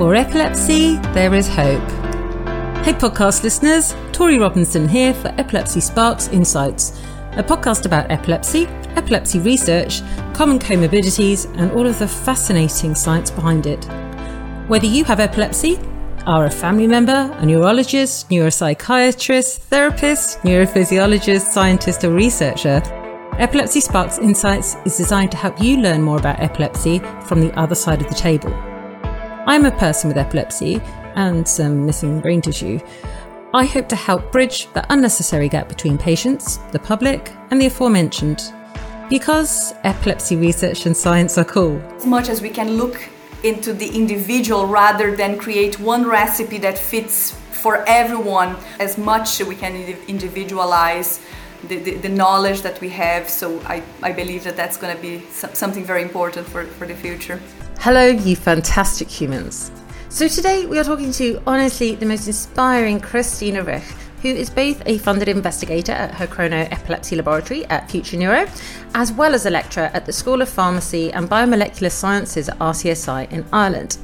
For epilepsy, there is hope. Hey, podcast listeners, Torie Robinson here for Epilepsy Sparks Insights, a podcast about epilepsy, epilepsy research, common comorbidities, and all of the fascinating science behind it. Whether you have epilepsy, are a family member, a neurologist, neuropsychiatrist, therapist, neurophysiologist, scientist, or researcher, Epilepsy Sparks Insights is designed to help you learn more about epilepsy from the other side of the table. I'm a person with epilepsy and some missing brain tissue. I hope to help bridge the unnecessary gap between patients, the public, and the aforementioned. Because epilepsy research and science are cool. As much as we can look into the individual rather than create one recipe that fits for everyone, as much we can individualize the, the, the, knowledge that we have. So I, I believe that that's going to be something very important for, for the future. Hello, you fantastic humans. So today we are talking to honestly the most inspiring Christina Reschke, who is both a funded investigator at her Chrono Epilepsy Laboratory at Future Neuro, as well as a lecturer at the School of Pharmacy and Biomolecular Sciences at RCSI in Ireland.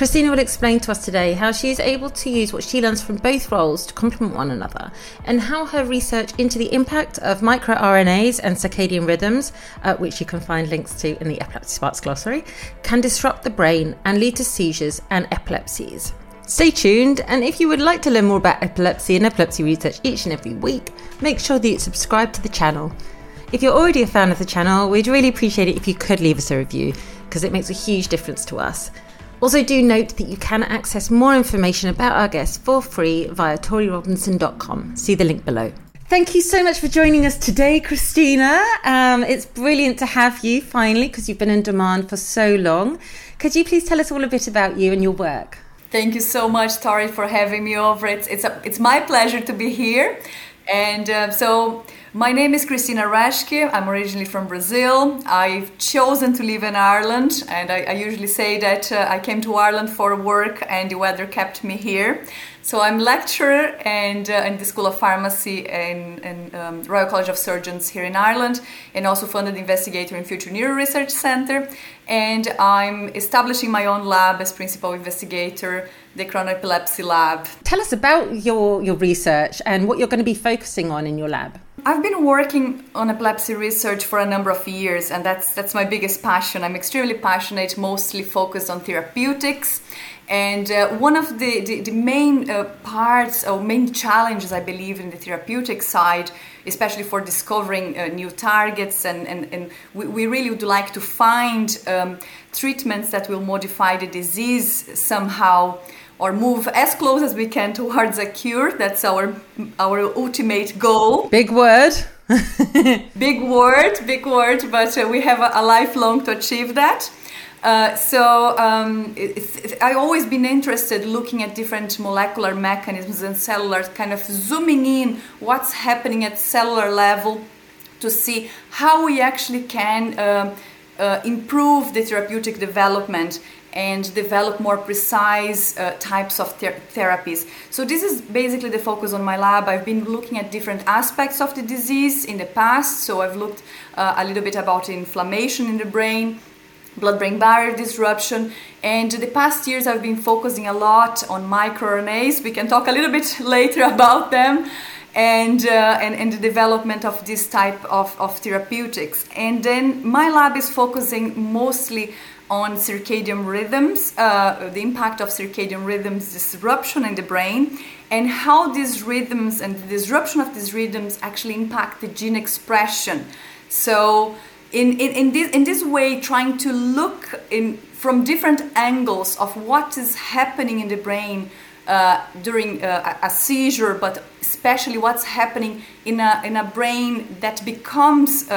Christina will explain to us today how she is able to use what she learns from both roles to complement one another, and how her research into the impact of microRNAs and circadian rhythms, uh, which you can find links to in the Epilepsy Sparks glossary, can disrupt the brain and lead to seizures and epilepsies. Stay tuned, and if you would like to learn more about epilepsy and epilepsy research each and every week, make sure that you subscribe to the channel. If you're already a fan of the channel, we'd really appreciate it if you could leave us a review, because it makes a huge difference to us. Also, do note that you can access more information about our guests for free via torierobinson.com. See the link below. Thank you so much for joining us today, Christina. Um, it's brilliant to have you finally because you've been in demand for so long. Could you please tell us all a bit about you and your work? Thank you so much, Torie, for having me over. It's it's a, it's my pleasure to be here, and uh, so my name is Christina Reschke. I'm originally from Brazil. I've chosen to live in Ireland, and I, I usually say that uh, I came to Ireland for work, and the weather kept me here. So I'm lecturer and uh, in the School of Pharmacy and, and um, Royal College of Surgeons here in Ireland, and also funded investigator in Future Neuro Research Center. And I'm establishing my own lab as principal investigator, the Chrono Epilepsy Lab. Tell us about your, your research and what you're going to be focusing on in your lab. I've been working on epilepsy research for a number of years, and that's that's my biggest passion. I'm extremely passionate, mostly focused on therapeutics. And uh, one of the, the, the main uh, parts or main challenges, I believe, in the therapeutic side, especially for discovering uh, new targets, and, and, and we, we, really would like to find um, treatments that will modify the disease somehow or move as close as we can towards a cure. That's our our ultimate goal. Big word. big word, big word, but uh, we have a, a, lifelong to achieve that. Uh, so um, I always been interested looking at different molecular mechanisms and cellular, kind of zooming in what's happening at cellular level to see how we actually can uh, uh, improve the therapeutic development and develop more precise uh, types of ther- therapies. So, this is basically the focus on my lab. I've been looking at different aspects of the disease in the past. So, I've looked uh, a little bit about inflammation in the brain, blood brain barrier disruption, and the past years I've been focusing a lot on microRNAs. We can talk a little bit later about them. And, uh, and, and the development of this type of, of therapeutics. And then my lab is focusing mostly on circadian rhythms, uh, the impact of circadian rhythms disruption in the brain, and how these rhythms and the disruption of these rhythms actually impact the gene expression. So, in, in, in, this, in this way, trying to look in, from different angles of what is happening in the brain uh, during uh, a seizure, but especially what's happening in a, in a brain that becomes.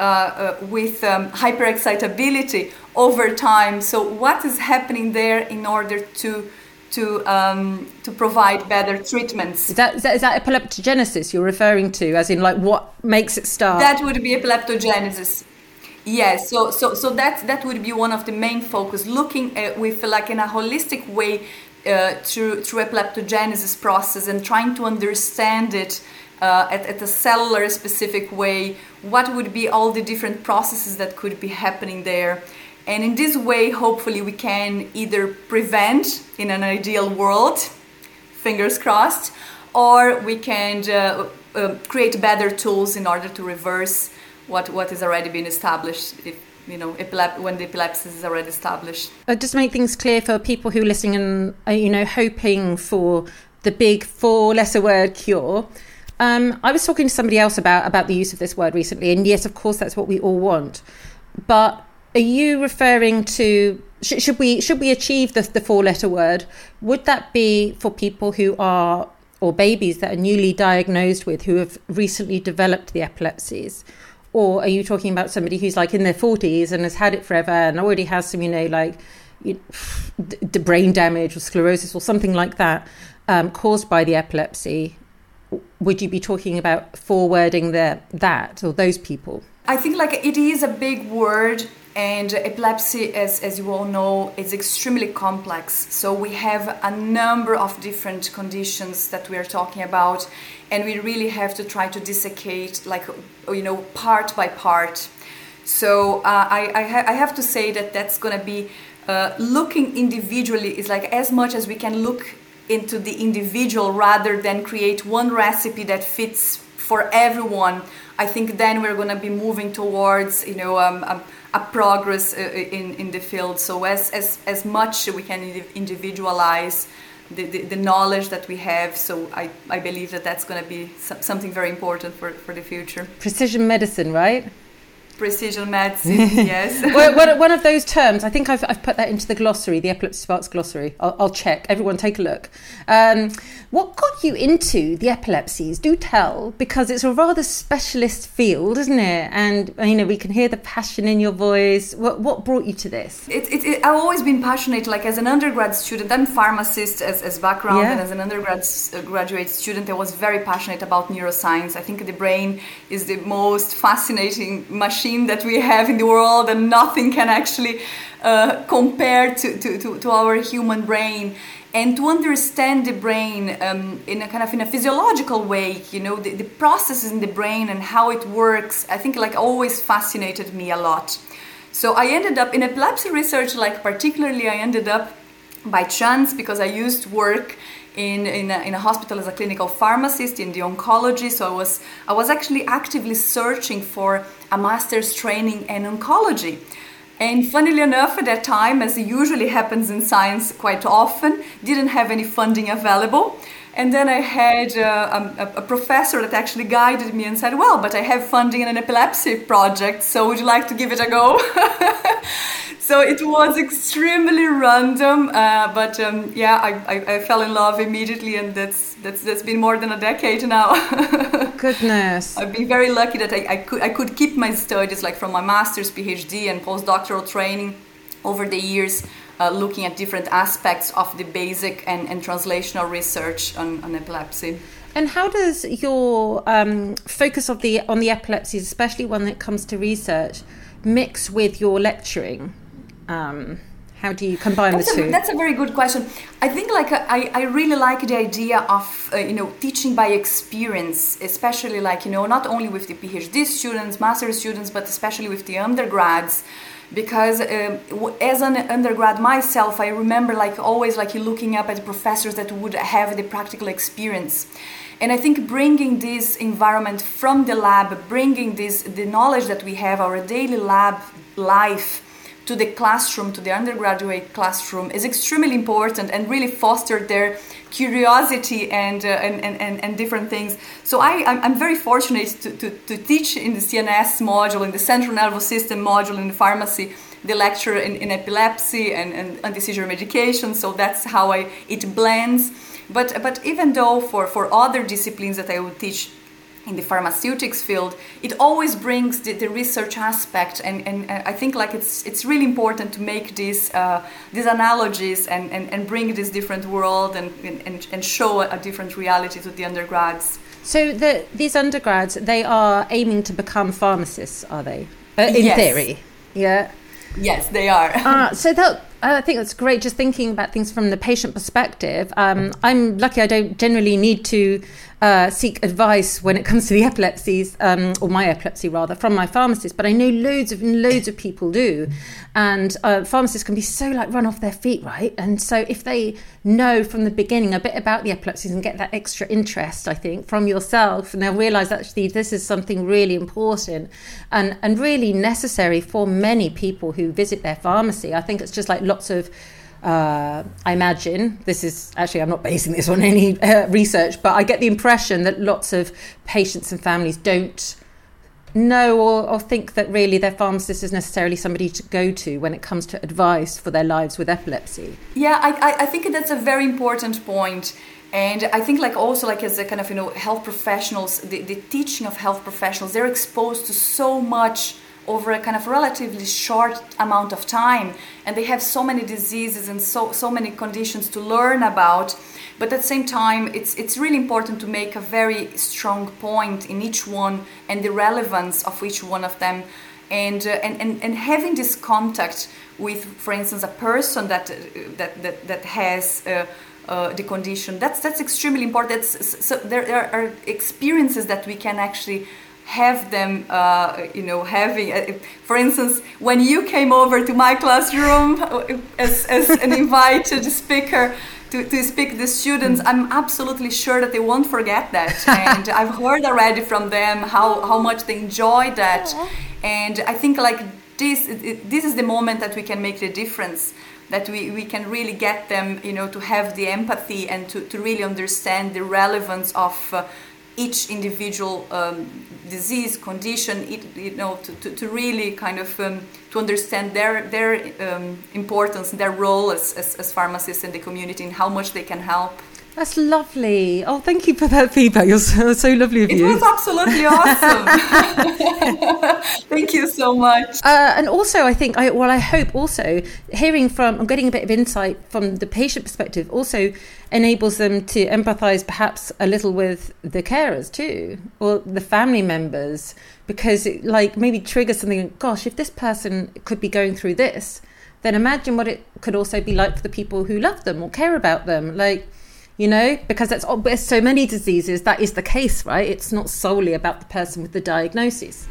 Uh, uh, with um, hyperexcitability over time. So, what is happening there in order to to um, to provide better treatments? Is that, is that is that epileptogenesis you're referring to, as in like what makes it start? That would be epileptogenesis. Yes, so so so that that would be one of the main focus, looking at, with like in a holistic way uh, through through epileptogenesis process and trying to understand it uh, at, at a cellular specific way what would be all the different processes that could be happening there And in this way, hopefully, we can either prevent in an ideal world, fingers crossed, or we can uh, uh, create better tools in order to reverse what, what has already been established. If, you know, epilep- when the epilepsy is already established. Uh, just make things clear for people who are listening and uh, you know hoping for the big four-letter word cure. Um, I was talking to somebody else about about the use of this word recently, and yes, of course, that's what we all want. But are you referring to sh- should we should we achieve the, the four-letter word? Would that be for people who are or babies that are newly diagnosed with who have recently developed the epilepsies? Or are you talking about somebody who's like in their 40s and has had it forever and already has some, you know, like you know, brain damage or sclerosis or something like that um, caused by the epilepsy? Would you be talking about forwarding the, that or those people? I think like it is a big word and epilepsy as, as you all know is extremely complex so we have a number of different conditions that we are talking about and we really have to try to dissecate like you know part by part so uh, I, I, ha- I, have to say that that's going to be uh, looking individually is like as much as we can look into the individual rather than create one recipe that fits for everyone i think then we're going to be moving towards you know um, a, a progress uh, in, in the field so as, as, as much we can individualize the, the, the, knowledge that we have. So I, I believe that that's going to be something very important for, for the future. Precision medicine, right? Precision medicine, yes. well, one of those terms, I think I've, I've put that into the glossary, the Epilepsy Sparks glossary. I'll, I'll check. Everyone take a look. Um, what got you into the epilepsies? Do tell, because it's a rather specialist field, isn't it? And, you know, we can hear the passion in your voice. What, what brought you to this? It, it, it, I've always been passionate, like as an undergrad student, I'm pharmacist as, as background, yeah. and as an undergrad uh, graduate student, I was very passionate about neuroscience. I think the brain is the most fascinating machine machine that we have in the world, and nothing can actually uh, compare to, to, to, to, our human brain. And to understand the brain um, in a kind of in a physiological way, you know, the, the processes in the brain and how it works, I think like always fascinated me a lot. So I ended up in epilepsy research, like particularly I ended up by chance because I used work in, in, a, in a hospital as a clinical pharmacist in the oncology. So I was, I was actually actively searching for a master's training in oncology. And funnily enough, at that time, as it usually happens in science quite often, didn't have any funding available. And then I had uh, a, a, professor that actually guided me and said, Well, but I have funding in an epilepsy project, so would you like to give it a go? so it was extremely random, uh, but um, yeah, I, I, I, fell in love immediately, and that's that's that's been more than a decade now. Goodness, I've been very lucky that I, I could I could keep my studies like from my master's, PhD, and postdoctoral training over the years uh, looking at different aspects of the basic and, and translational research on, on epilepsy. And how does your um, focus of the on the epilepsies, especially when it comes to research, mix with your lecturing? Um, how do you combine that's the two? A, that's a very good question. I think like I, I really like the idea of uh, you know teaching by experience, especially like you know not only with the PhD students, master students, but especially with the undergrads because uh, as an undergrad myself i remember like always like looking up at professors that would have the practical experience and i think bringing this environment from the lab bringing this the knowledge that we have our daily lab life to the classroom to the undergraduate classroom is extremely important and really foster their curiosity and, uh, and, and, and, different things. So I, I'm very fortunate to, to, to, teach in the CNS module, in the central nervous system module in the pharmacy, the lecture in, in epilepsy and, and anti-seizure medication. So that's how I, it blends. But, but even though for, for other disciplines that I would teach in the pharmaceutics field, it always brings the, the research aspect, and, and, I think like it's it's really important to make these uh, these analogies and, and, and bring this different world and, and, and show a different reality to the undergrads. So the, these undergrads, they are aiming to become pharmacists, are they? Uh, in yes. theory, yeah. Yes, they are. uh, so that I think it's great just thinking about things from the patient perspective. Um, I'm lucky I don't generally need to uh, seek advice when it comes to the epilepsies, um, or my epilepsy rather, from my pharmacist. But I know loads of loads of people do, and uh, pharmacists can be so like run off their feet, right? And so if they know from the beginning a bit about the epilepsies and get that extra interest, I think from yourself, and they'll realise actually this is something really important and and really necessary for many people who visit their pharmacy. I think it's just like lots of uh, I imagine this is actually, I'm not basing this on any uh, research, but I get the impression that lots of patients and families don't know or, or, think that really their pharmacist is necessarily somebody to go to when it comes to advice for their lives with epilepsy. Yeah, I, I think that's a very important point. And I think, like, also, like, as a kind of, you know, health professionals, the, the teaching of health professionals, they're exposed to so much over a kind of relatively short amount of time. And they have so many diseases and so so many conditions to learn about. But at the same time it's it's really important to make a very strong point in each one and the relevance of each one of them. And uh, and, and and having this contact with for instance a person that uh, that that, that has uh, uh, the condition that's that's extremely important. That's, so there, there are experiences that we can actually have them, uh, you know, having, uh, for instance, when you came over to my classroom uh, as, as an invited speaker to, to speak to the students, I'm absolutely sure that they won't forget that. and I've heard already from them how, how much they enjoy that. And I think like this, this is the moment that we can make the difference that we, we can really get them you know to have the empathy and to, to really understand the relevance of uh, each individual um, disease condition it, you know to, to, to, really kind of um, to understand their their um, importance their role as, as, as pharmacists in the community and how much they can help that's lovely. Oh, thank you for that feedback. You're so, so lovely of it you. It was absolutely awesome. thank you so much. Uh, and also, I think, I, well, I hope also hearing from, I'm getting a bit of insight from the patient perspective also enables them to empathize perhaps a little with the carers too, or the family members, because it like maybe triggers something, gosh, if this person could be going through this, then imagine what it could also be like for the people who love them or care about them. Like, you know because that's there's so many diseases that is the case right it's not solely about the person with the diagnosis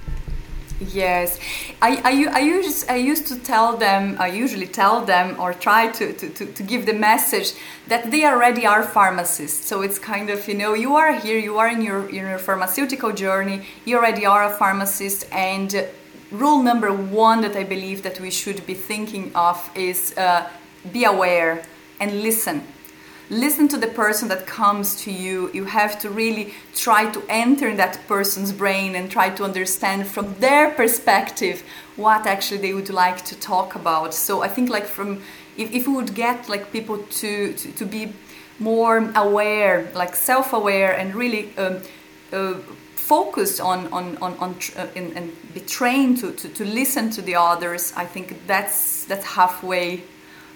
Yes, I, I, I, used, I used to tell them, I usually tell them or try to, to, to, to, give the message that they already are pharmacists. So it's kind of, you know, you are here, you are in your, in your pharmaceutical journey, you already are a pharmacist. And rule number one that I believe that we should be thinking of is uh, be aware and listen listen to the person that comes to you. You have to really try to enter that person's brain and try to understand from their perspective what actually they would like to talk about. So I think like from if, if we would get like people to, to, to be more aware, like self-aware and really um, uh, focused on, on, on, on uh, and, and be trained to, to, to listen to the others, I think that's, that's halfway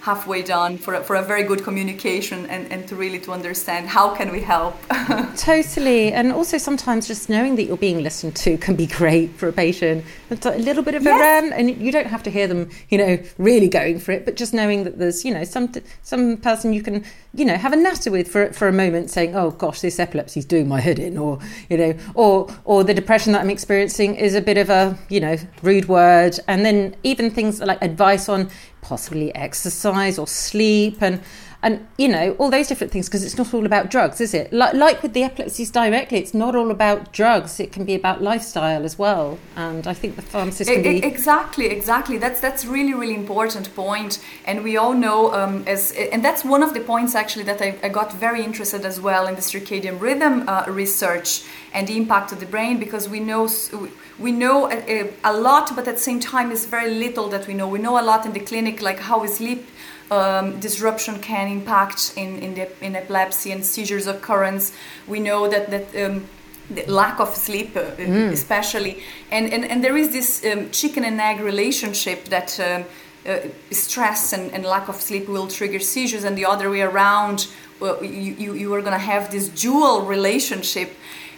halfway done for a, for a very good communication and, and to really to understand how can we help. Totally. And also sometimes just knowing that you're being listened to can be great for a patient. It's a little bit of yes. a rant and you don't have to hear them you know really going for it but just knowing that there's you know some some person you can you know have a natter with for for a moment saying oh gosh this epilepsy is doing my head in or you know or or the depression that I'm experiencing is a bit of a you know rude word. And then even things like advice on possibly exercise or sleep and and you know all those different things because it's not all about drugs is it? Like, like with the epilepsies directly it's not all about drugs it can be about lifestyle as well. And i think the pharmacist exactly exactly. That's that's really really important point. and we all know um, as and that's one of the points actually that I, I got very interested as well in the circadian rhythm uh, research and the impact of the brain because we know we know a, a, lot but at the same time it's very little that we know. We know a lot in the clinic like how we sleep um, disruption can impact in, in, the, in epilepsy and seizures occurrence we know that that um, the lack of sleep uh, mm. especially and, and and there is this um, chicken and egg relationship that um, uh, stress and, and, lack of sleep will trigger seizures and the other way around well, you, you, you are going to have this dual relationship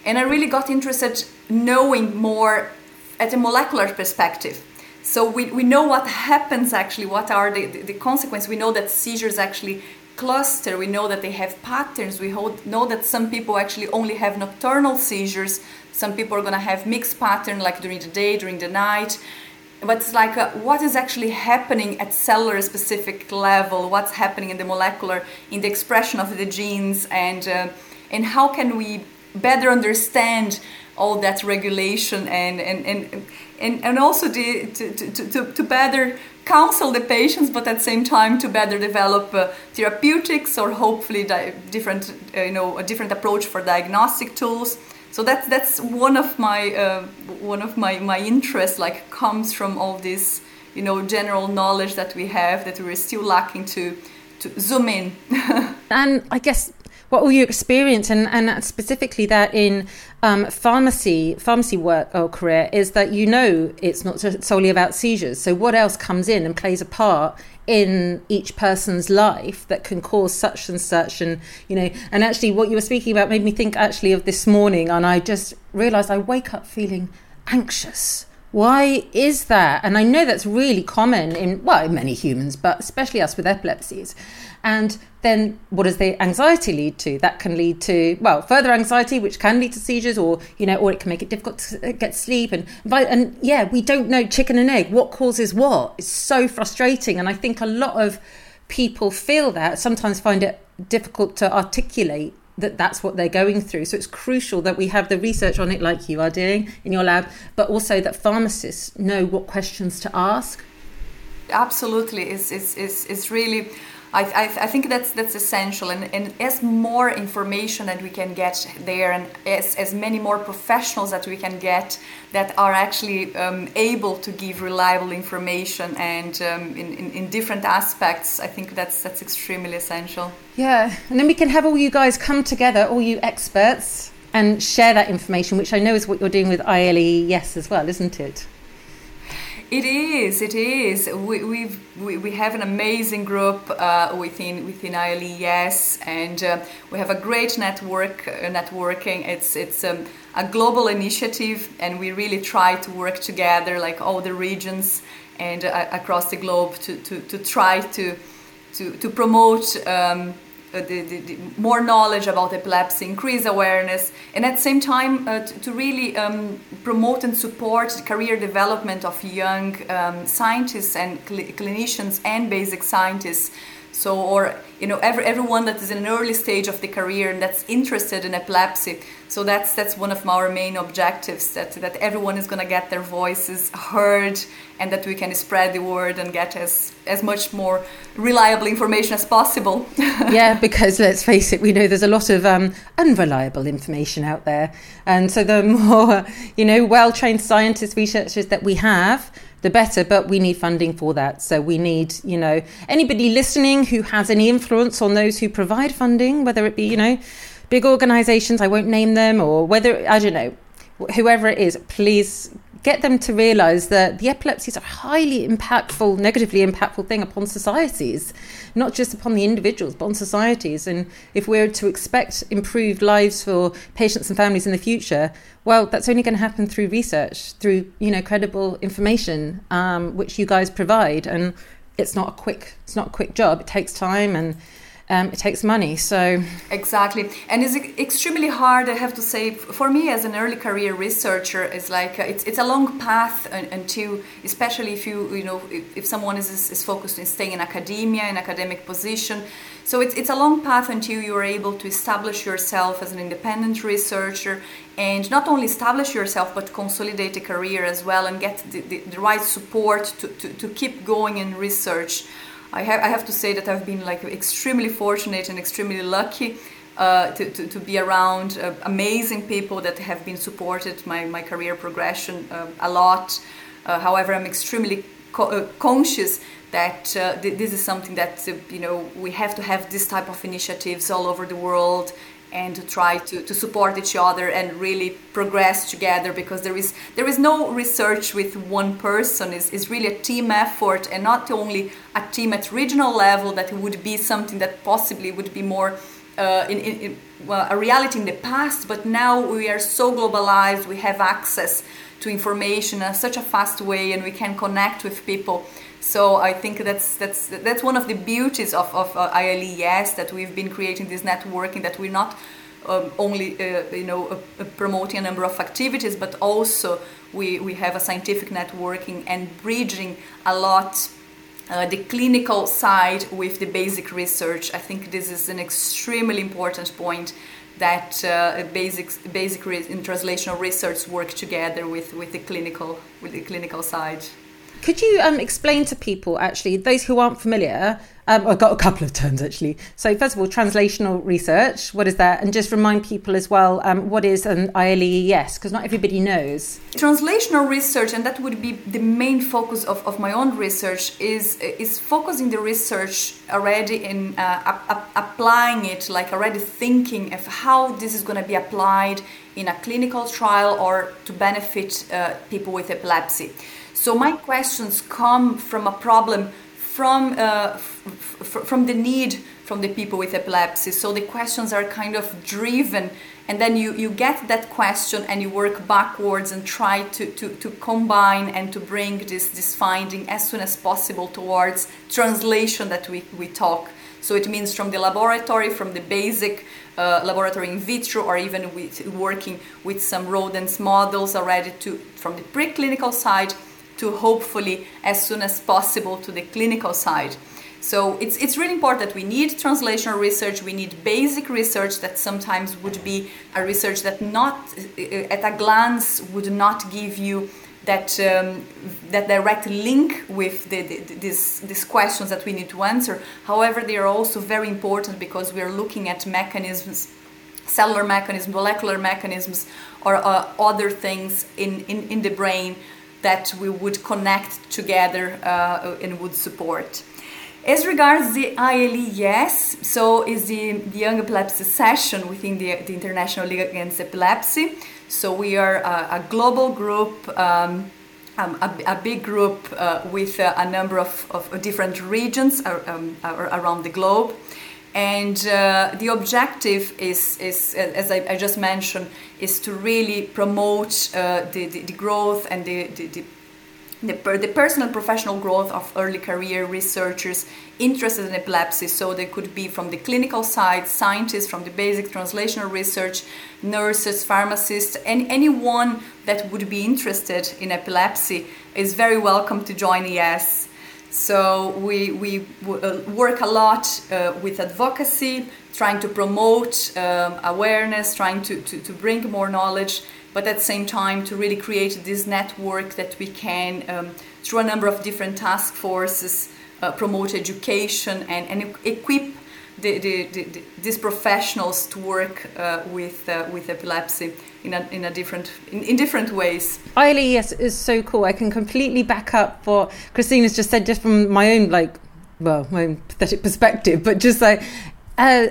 and I really got interested knowing more at a molecular perspective. So we, we know what happens actually, what are the, the, the consequences. We know that seizures actually cluster. We know that they have patterns. We know that some people actually only have nocturnal seizures. Some people are going to have mixed pattern, like during the day, during the night. But it's like uh, what is actually happening at cellular specific level? What's happening in the molecular, in the expression of the genes, and uh, and how can we better understand all that regulation and and and and, and also the, to, to, to, to better counsel the patients, but at the same time to better develop uh, therapeutics or hopefully di- different, uh, you know, a different approach for diagnostic tools. So that's that's one of my uh, one of my my interests. Like comes from all this, you know, general knowledge that we have that we're still lacking to to zoom in. and I guess what will you experience? And, and specifically that in um, pharmacy pharmacy work or career is that you know it's not solely about seizures. So what else comes in and plays a part in each person's life that can cause such and such? And you know and actually what you were speaking about made me think actually of this morning. And i just realized i wake up feeling anxious why is that? And I know that's really common in, well, in many humans, but especially us with epilepsies. And then what does the anxiety lead to? That can lead to, well, further anxiety, which can lead to seizures or, you know, or it can make it difficult to get sleep. And, and yeah, we don't know chicken and egg. What causes what? It's so frustrating. And I think a lot of people feel that, sometimes find it difficult to articulate that that's what they're going through. So it's crucial that we have the research on it, like you are doing in your lab, but also that pharmacists know what questions to ask. Absolutely, it's, it's, it's, it's really I, I, think that's that's essential. And, and as more information that we can get there and as, as many more professionals that we can get that are actually um, able to give reliable information and um, in, in, in, different aspects I think that's that's extremely essential. Yeah. And then we can have all you guys come together all you experts and share that information which I know is what you're doing with ILAE yes as well isn't it it is. It is. We we've, we we have an amazing group uh, within within ILAES, and uh, we have a great network. Uh, networking. It's it's um, a global initiative, and we really try to work together, like all the regions and uh, across the globe, to, to, to try to to to promote. Um, the, the, the, more knowledge about epilepsy, increase awareness, and at the same time uh, to, to, really um, promote and support career development of young um, scientists and cl- clinicians and basic scientists. So, or you know, every, everyone that is in an early stage of the career and that's interested in epilepsy. So that's that's one of our main objectives that that everyone is going to get their voices heard and that we can spread the word and get as as much more reliable information as possible. yeah, because let's face it, we know there's a lot of um, unreliable information out there, and so the more you know, well-trained scientists, researchers that we have, the better. But we need funding for that. So we need you know anybody listening who has any influence on those who provide funding, whether it be you know big organisations, I won't name them, or whether I don't know whoever it is, please get them to realize that the epilepsy is a highly impactful, negatively impactful thing upon societies, not just upon the individuals, but on societies. And if we're to expect improved lives for patients and families in the future, well, that's only going to happen through research, through you know credible information, um, which you guys provide. And it's not a quick, it's not a quick job. It takes time and um, it takes money. So exactly, and it's extremely hard. I have to say, for me as an early career researcher, it's like uh, it's it's a long path until, especially if you you know if, if someone is is focused in staying in academia, in academic position. So it's it's a long path until you are able to establish yourself as an independent researcher and not only establish yourself but consolidate a career as well and get the, the, the right support to, to, to keep going in research. I have, I have to say that I've been like extremely fortunate and extremely lucky uh, to, to, to, be around uh, amazing people that have been supported my, my career progression uh, a lot. Uh, however, I'm extremely co- uh, conscious that uh, th- this is something that you know we have to have this type of initiatives all over the world and to try to, to support each other and really progress together because there is there is no research with one person. It's, it's really a team effort and not only a team at regional level that would be something that possibly would be more uh, in, in, in well, a reality in the past but now we are so globalized we have access to information in such a fast way and we can connect with people so I think that's that's that's one of the beauties of, of uh, ILAES that we've been creating this networking that we're not um, only uh, you know uh, uh, promoting a number of activities but also we, we have a scientific networking and bridging a lot uh, the clinical side with the basic research. I think this is an extremely important point that uh, basic basic re- in translational research work together with, with the clinical with the clinical side. Could you um, explain to people, actually, those who aren't familiar? Um, I've got a couple of terms actually. So, first of all, translational research. What is that? And just remind people as well um, what is an ILAES, because not everybody knows. Translational research, and that would be the main focus of, of my own research, is is focusing the research already in uh, applying it, like already thinking of how this is going to be applied in a clinical trial or to benefit uh, people with epilepsy. So my questions come from a problem from uh, from the need from the people with epilepsy. So the questions are kind of driven, and then you, you get that question and you work backwards and try to, to, to combine and to bring this, this finding as soon as possible towards translation that we, we talk. So it means from the laboratory, from the basic uh, laboratory in vitro, or even with working with some rodents models already to from the preclinical side to hopefully as soon as possible to the clinical side. So it's, it's really important that we need translational research, we need basic research that sometimes would be a research that not uh, at a glance would not give you that um, that direct link with the, the, these, these questions that we need to answer. However, they are also very important because we are looking at mechanisms, cellular mechanisms, molecular mechanisms, or uh, other things in, in, in the brain that we would connect together uh, and would support. As regards the ILAES, so is the, the Young Epilepsy section within the, the International League Against Epilepsy. So we are a, a global group, um, um, a, a, big group uh, with uh, a number of, of different regions um, around the globe. And uh, the objective is, is as I, I, just mentioned, is to really promote uh, the, the, the, growth and the, the, the the, the, personal professional growth of early career researchers interested in epilepsy. So they could be from the clinical side, scientists from the basic translational research, nurses, pharmacists, and anyone that would be interested in epilepsy is very welcome to join ES. So we, we uh, work a lot uh, with advocacy, trying to promote um, awareness, trying to, to, to, bring more knowledge, but at the same time to really create this network that we can, um, through a number of different task forces, uh, promote education and, and equip the, the, the, these professionals to work uh, with, uh, with epilepsy in a, in a different in, in different ways. ILAES is so cool. I can completely back up what Christina's just said, just from my own like, well, my own pathetic perspective, but just like. Uh,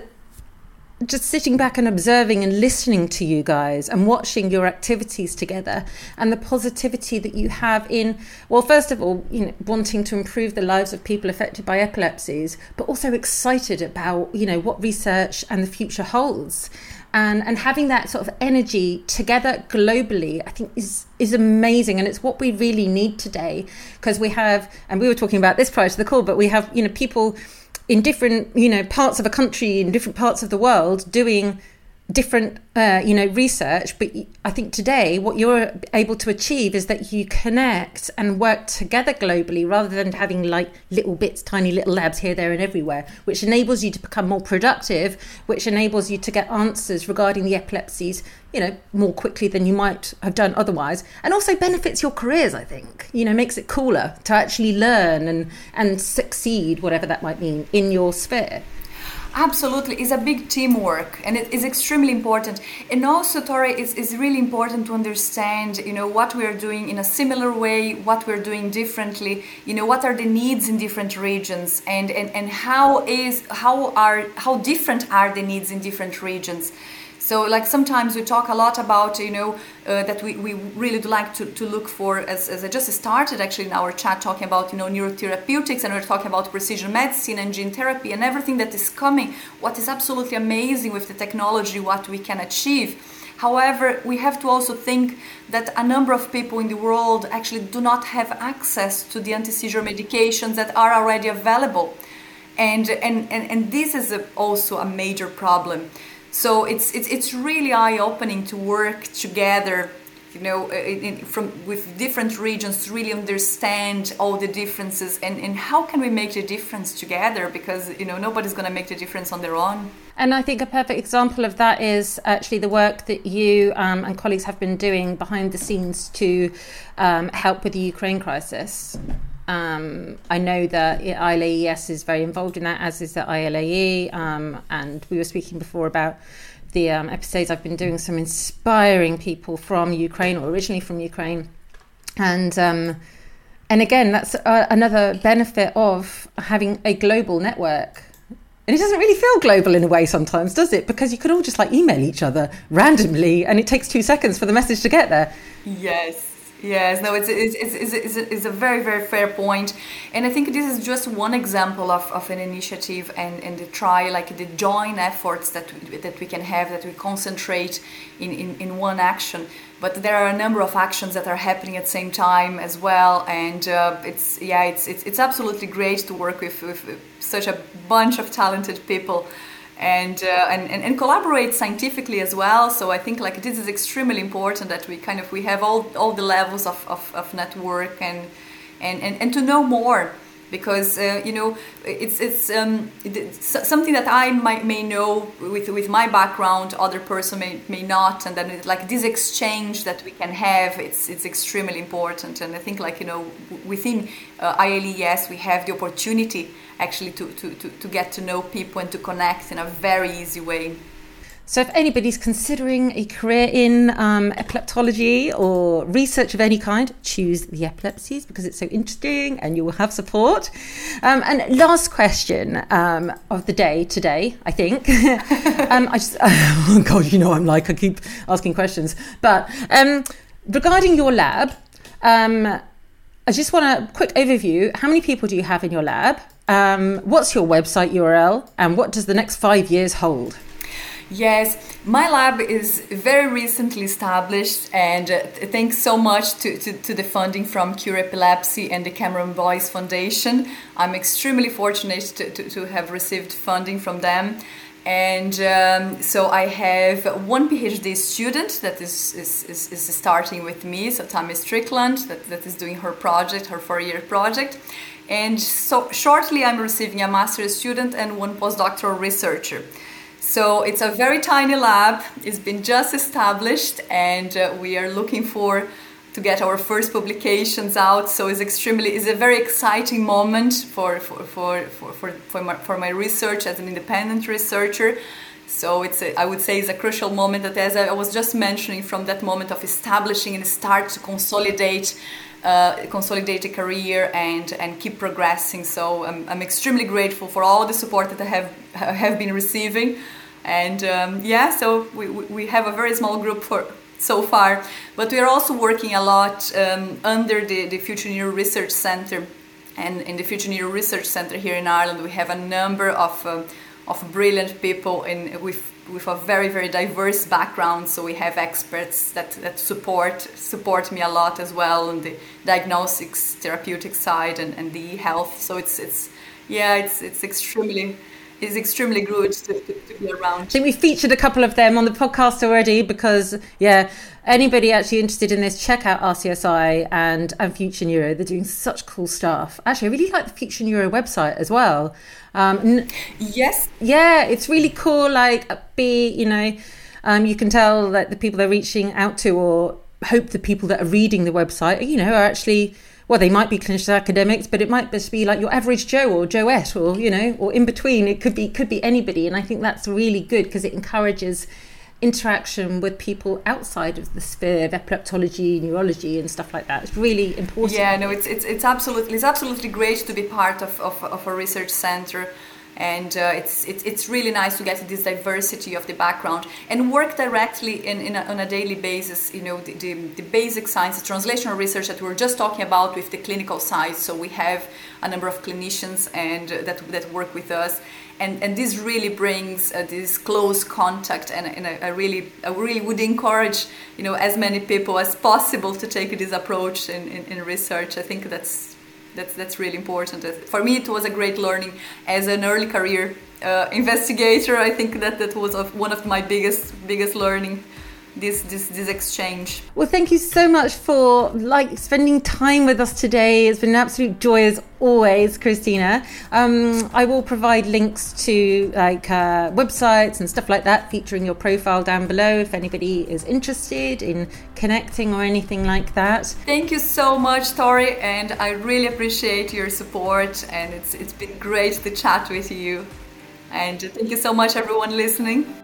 just sitting back and observing and listening to you guys and watching your activities together and the positivity that you have in well first of all you know wanting to improve the lives of people affected by epilepsies but also excited about you know what research and the future holds and and having that sort of energy together globally i think is is amazing. And it's what we really need today because we have and we were talking about this prior to the call but we have you know people in different you know parts of a country in different parts of the world doing different uh, you know research but i think today what you're able to achieve is that you connect and work together globally rather than having like little bits tiny little labs here there and everywhere which enables you to become more productive which enables you to get answers regarding the epilepsies you know more quickly than you might have done otherwise and also benefits your careers i think you know makes it cooler to actually learn and and succeed whatever that might mean in your sphere Absolutely, it's a big teamwork, and it is extremely important. And also, Torie, it's, it's really important to understand, you know, what we are doing in a similar way, what we're doing differently. You know, what are the needs in different regions, and and, and how is how are how different are the needs in different regions. So, like sometimes we talk a lot about, you know, uh, that we, we really do like to, to look for, as, as I just started actually in our chat talking about, you know, neurotherapeutics and we're talking about precision medicine and gene therapy and everything that is coming. What is absolutely amazing with the technology, what we can achieve. However, we have to also think that a number of people in the world actually do not have access to the anti-seizure medications that are already available. And, and, and, and this is a, also a major problem. So it's, it's, it's really eye-opening to work together you know, in, from with different regions to really understand all the differences and, and how can we make the difference together because you know nobody's going to make the difference on their own. And I think a perfect example of that is actually the work that you um, and colleagues have been doing behind the scenes to um, help with the Ukraine crisis. Um, I know that ILAES is very involved in that, as is the ILAE, um, and we were speaking before about the um, episodes, I've been doing some inspiring people from Ukraine or originally from Ukraine, and um, and again, that's uh, another benefit of having a global network. And it doesn't really feel global in a way sometimes, does it? Because you can all just like email each other randomly, and it takes two seconds for the message to get there. Yes. Yes, no, it's, it's, it's, it's, it's, a very, very fair point. And I think this is just one example of, of an initiative and, and the try, like the joint efforts that we, that we can have, that we concentrate in, in, in one action. But there are a number of actions that are happening at the same time as well. And uh, it's, yeah, it's, it's, it's absolutely great to work with, with such a bunch of talented people and, uh, and, and, and collaborate scientifically as well. So I think like this is extremely important that we kind of we have all, all the levels of, of, of network and, and, and, and to know more because uh, you know it's it's, um, it's, something that I might, may know with with my background, other person may, may not, and then like this exchange that we can have, it's it's extremely important. And I think like you know within uh, ILAES we have the opportunity actually to, to, to, to get to know people and to connect in a very easy way. So, if anybody's considering a career in um, epileptology or research of any kind, choose the epilepsies because it's so interesting and you will have support. Um, and last question um, of the day today, I think. Um, I just, oh God, you know, I'm like, I keep asking questions. But um, regarding your lab, um, I just want a quick overview. How many people do you have in your lab? What's your website URL and what does the next five years hold? Yes, my lab is very recently established, and uh, thanks so much to, to, to, the funding from Cure Epilepsy and the Cameron Boyce Foundation. I'm extremely fortunate to, to, to have received funding from them. And um, so I have one PhD student that is, is, is, is starting with me, so Tammy Strickland, that, that is doing her project, her four year project. And so shortly, I'm receiving a master's student and one postdoctoral researcher. So it's a very tiny lab. It's been just established, and uh, we are looking for to get our first publications out. So it's extremely it's a very exciting moment for for for for for, for, my, for my research as an independent researcher. So it's a, I would say it's a crucial moment that as I was just mentioning from that moment of establishing and start to consolidate uh, consolidate a career and and keep progressing. So I'm, I'm extremely grateful for all the support that I have have been receiving, and um, yeah, so we, we have a very small group for so far, but we are also working a lot um, under the, the Future Neuro Research Center, and in the Future Neuro Research Center here in Ireland, we have a number of uh, of brilliant people in with with a very very diverse background. So we have experts that, that support support me a lot as well on the diagnostics therapeutic side and, and the health so it's it's yeah it's it's extremely it's extremely good to, to, to, be around. I think we featured a couple of them on the podcast already because, yeah, anybody actually interested in this, check out RCSI and, and Future Neuro. They're doing such cool stuff. Actually, I really like the Future Neuro website as well. Um, yes. Yeah, it's really cool. Like, be you know, um, you can tell that the people they're reaching out to, or hope the people that are reading the website, you know, are actually well, they might be clinician academics, but it might just be like your average Joe or Joette, or you know, or in between. It could be could be anybody, and I think that's really good because it encourages interaction with people outside of the sphere of epileptology, neurology, and stuff like that. It's really important. Yeah, no, it's it's, it's absolutely it's absolutely great to be part of, of, of a research center and uh, it's, it's, it's really nice to get this diversity of the background and work directly in, in a, on a daily basis you know the, the, the, basic science the translational research that we were just talking about with the clinical side. So we have a number of clinicians and uh, that, that work with us. And, and this really brings uh, this close contact and, and I, I, really I really would encourage you know as many people as possible to take this approach in, in, in research. I think that's that's that's really important. For me it was a great learning. As an early career uh, investigator I think that that was one of my biggest biggest learning this this this exchange. Well, thank you so much for like spending time with us today. It's been an absolute joy as always, Christina. Um, I will provide links to like uh, websites and stuff like that featuring your profile down below if anybody is interested in connecting or anything like that. Thank you so much, Torie, and I really appreciate your support. And it's it's been great to chat with you. And thank you so much, everyone listening.